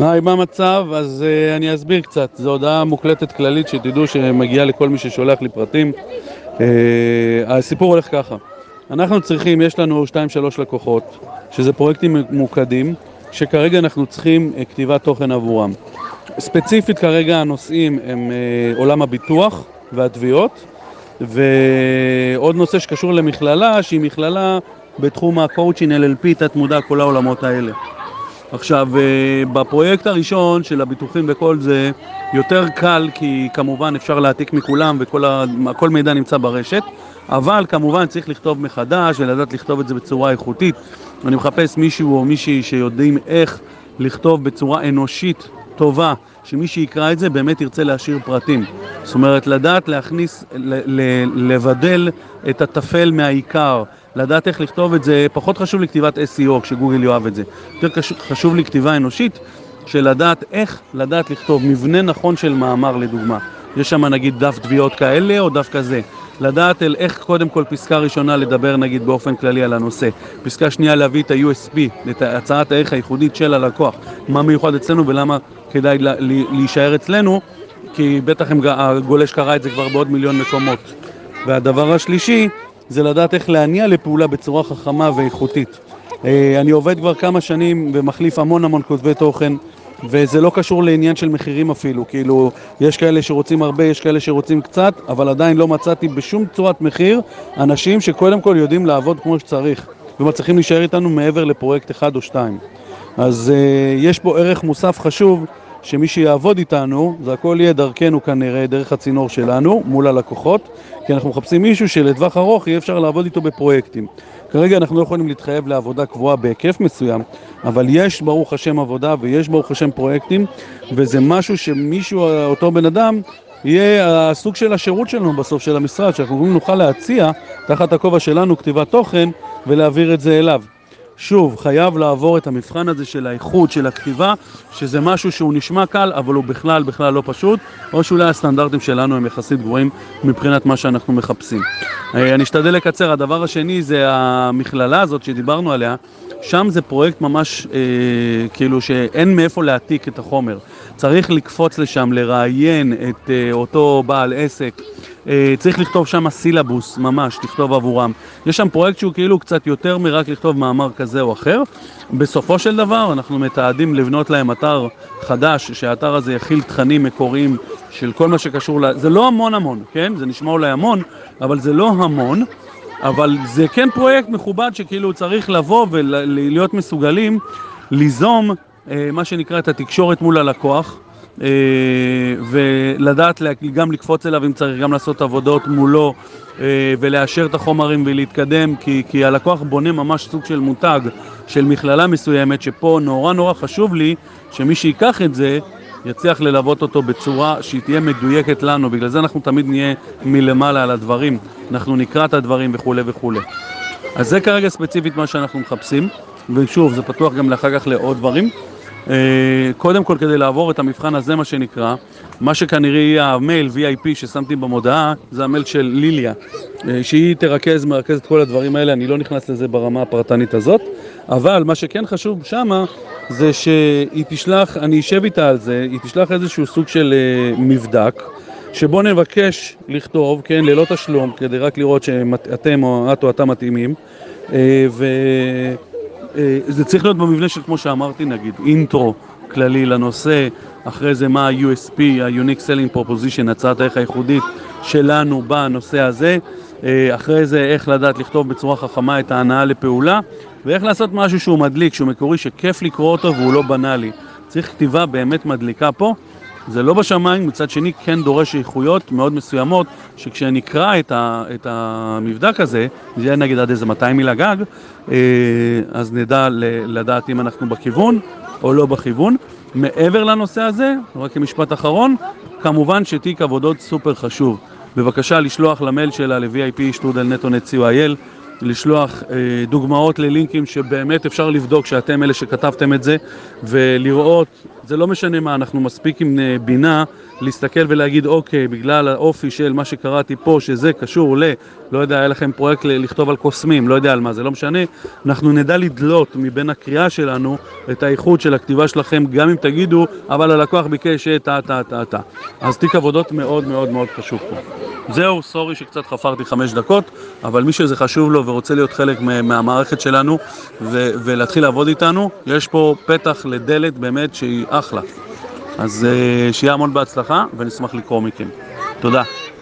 היי, מה המצב? אז uh, אני אסביר קצת. זו הודעה מוקלטת כללית שתדעו שמגיעה לכל מי ששולח לי פרטים. Uh, הסיפור הולך ככה. אנחנו צריכים, יש לנו 2-3 לקוחות, שזה פרויקטים ממוקדים, שכרגע אנחנו צריכים uh, כתיבת תוכן עבורם. ספציפית כרגע הנושאים הם uh, עולם הביטוח והתביעות, ועוד נושא שקשור למכללה, שהיא מכללה בתחום הקואוצ'ין, LLP, תת מודע, כל העולמות האלה. עכשיו, אה, בפרויקט הראשון של הביטוחים וכל זה, יותר קל כי כמובן אפשר להעתיק מכולם וכל מידע נמצא ברשת, אבל כמובן צריך לכתוב מחדש ולדעת לכתוב את זה בצורה איכותית. אני מחפש מישהו או מישהי שיודעים איך לכתוב בצורה אנושית טובה, שמי שיקרא את זה באמת ירצה להשאיר פרטים. זאת אומרת, לדעת להכניס, לבדל את הטפל מהעיקר, לדעת איך לכתוב את זה, פחות חשוב לי כתיבת SEO כשגוגל יאהב את זה. יותר חשוב לי כתיבה אנושית, של לדעת איך לדעת לכתוב מבנה נכון של מאמר לדוגמה. יש שם נגיד דף תביעות כאלה או דף כזה. לדעת אל איך קודם כל פסקה ראשונה לדבר נגיד באופן כללי על הנושא, פסקה שנייה להביא את ה-USP, את הצעת הערך הייחודית של הלקוח, מה מיוחד אצלנו ולמה כדאי להישאר אצלנו, כי בטח הגולש קרא את זה כבר בעוד מיליון מקומות. והדבר השלישי זה לדעת איך להניע לפעולה בצורה חכמה ואיכותית. אה, אני עובד כבר כמה שנים ומחליף המון המון כותבי תוכן וזה לא קשור לעניין של מחירים אפילו, כאילו, יש כאלה שרוצים הרבה, יש כאלה שרוצים קצת, אבל עדיין לא מצאתי בשום צורת מחיר אנשים שקודם כל יודעים לעבוד כמו שצריך ומצליחים להישאר איתנו מעבר לפרויקט אחד או שתיים. אז uh, יש פה ערך מוסף חשוב שמי שיעבוד איתנו, זה הכל יהיה דרכנו כנראה, דרך הצינור שלנו, מול הלקוחות, כי אנחנו מחפשים מישהו שלטווח ארוך יהיה אפשר לעבוד איתו בפרויקטים. כרגע אנחנו לא יכולים להתחייב לעבודה קבועה בהיקף מסוים, אבל יש ברוך השם עבודה ויש ברוך השם פרויקטים, וזה משהו שמישהו, אותו בן אדם, יהיה הסוג של השירות שלנו בסוף, של המשרד, שאנחנו נוכל להציע תחת הכובע שלנו כתיבת תוכן ולהעביר את זה אליו. שוב, חייב לעבור את המבחן הזה של האיכות, של הכתיבה, שזה משהו שהוא נשמע קל, אבל הוא בכלל בכלל לא פשוט, או שאולי הסטנדרטים שלנו הם יחסית גבוהים מבחינת מה שאנחנו מחפשים. אה, אני אשתדל לקצר. הדבר השני זה המכללה הזאת שדיברנו עליה, שם זה פרויקט ממש אה, כאילו שאין מאיפה להעתיק את החומר. צריך לקפוץ לשם, לראיין את אה, אותו בעל עסק. אה, צריך לכתוב שם סילבוס, ממש, לכתוב עבורם. יש שם פרויקט שהוא כאילו קצת יותר מרק לכתוב מאמר כזה או אחר. בסופו של דבר אנחנו מתעדים לבנות להם אתר חדש, שהאתר הזה יכיל תכנים מקוריים של כל מה שקשור ל... זה לא המון המון, כן? זה נשמע אולי המון, אבל זה לא המון. אבל זה כן פרויקט מכובד שכאילו צריך לבוא ולהיות מסוגלים ליזום אה, מה שנקרא את התקשורת מול הלקוח. אה, ולדעת גם לקפוץ אליו אם צריך, גם לעשות עבודות מולו אה, ולאשר את החומרים ולהתקדם, כי, כי הלקוח בונה ממש סוג של מותג של מכללה מסוימת, שפה נורא נורא חשוב לי שמי שיקח את זה יצליח ללוות אותו בצורה שהיא תהיה מדויקת לנו, בגלל זה אנחנו תמיד נהיה מלמעלה על הדברים, אנחנו נקרא את הדברים וכולי וכולי. אז זה כרגע ספציפית מה שאנחנו מחפשים, ושוב, זה פתוח גם לאחר כך לעוד דברים. אה, קודם כל כדי לעבור את המבחן הזה מה שנקרא, מה שכנראה יהיה המייל VIP ששמתי במודעה זה המייל של ליליה אה, שהיא תרכז, מרכז את כל הדברים האלה, אני לא נכנס לזה ברמה הפרטנית הזאת אבל מה שכן חשוב שמה זה שהיא תשלח, אני אשב איתה על זה, היא תשלח איזשהו סוג של אה, מבדק שבו נבקש לכתוב, כן, ללא תשלום, כדי רק לראות שאתם או את או אתה מתאימים ו... אה, זה צריך להיות במבנה של, כמו שאמרתי, נגיד, אינטרו כללי לנושא, אחרי זה מה ה-USP, ה-Unique Selling Proposition, הצעת הערך הייחודית שלנו בנושא הזה, אה, אחרי זה איך לדעת לכתוב בצורה חכמה את ההנאה לפעולה, ואיך לעשות משהו שהוא מדליק, שהוא מקורי, שכיף לקרוא אותו והוא לא בנאלי. צריך כתיבה באמת מדליקה פה. זה לא בשמיים, מצד שני כן דורש איכויות מאוד מסוימות, שכשנקרא את, ה, את המבדק הזה, זה יהיה נגיד עד איזה 200 מילה גג, אה, אז נדע לדעת אם אנחנו בכיוון או לא בכיוון. מעבר לנושא הזה, רק כמשפט אחרון, כמובן שתיק עבודות סופר חשוב. בבקשה לשלוח למייל שלה ל-VIP שטרודל נטו נט co.il לשלוח אה, דוגמאות ללינקים שבאמת אפשר לבדוק שאתם אלה שכתבתם את זה ולראות, זה לא משנה מה, אנחנו מספיק עם אה, בינה להסתכל ולהגיד אוקיי, בגלל האופי של מה שקראתי פה, שזה קשור ל... לא יודע, היה לכם פרויקט לכתוב על קוסמים, לא יודע על מה, זה לא משנה, אנחנו נדע לדלות מבין הקריאה שלנו את האיכות של הכתיבה שלכם, גם אם תגידו, אבל הלקוח ביקש את ה, ה, ה, ה. אז תיק עבודות מאוד מאוד מאוד חשוב פה. זהו, סורי שקצת חפרתי חמש דקות, אבל מי שזה חשוב לו ורוצה להיות חלק מהמערכת שלנו ו- ולהתחיל לעבוד איתנו, יש פה פתח לדלת באמת שהיא אחלה. אז uh, שיהיה המון בהצלחה ונשמח לקרוא מכם. תודה.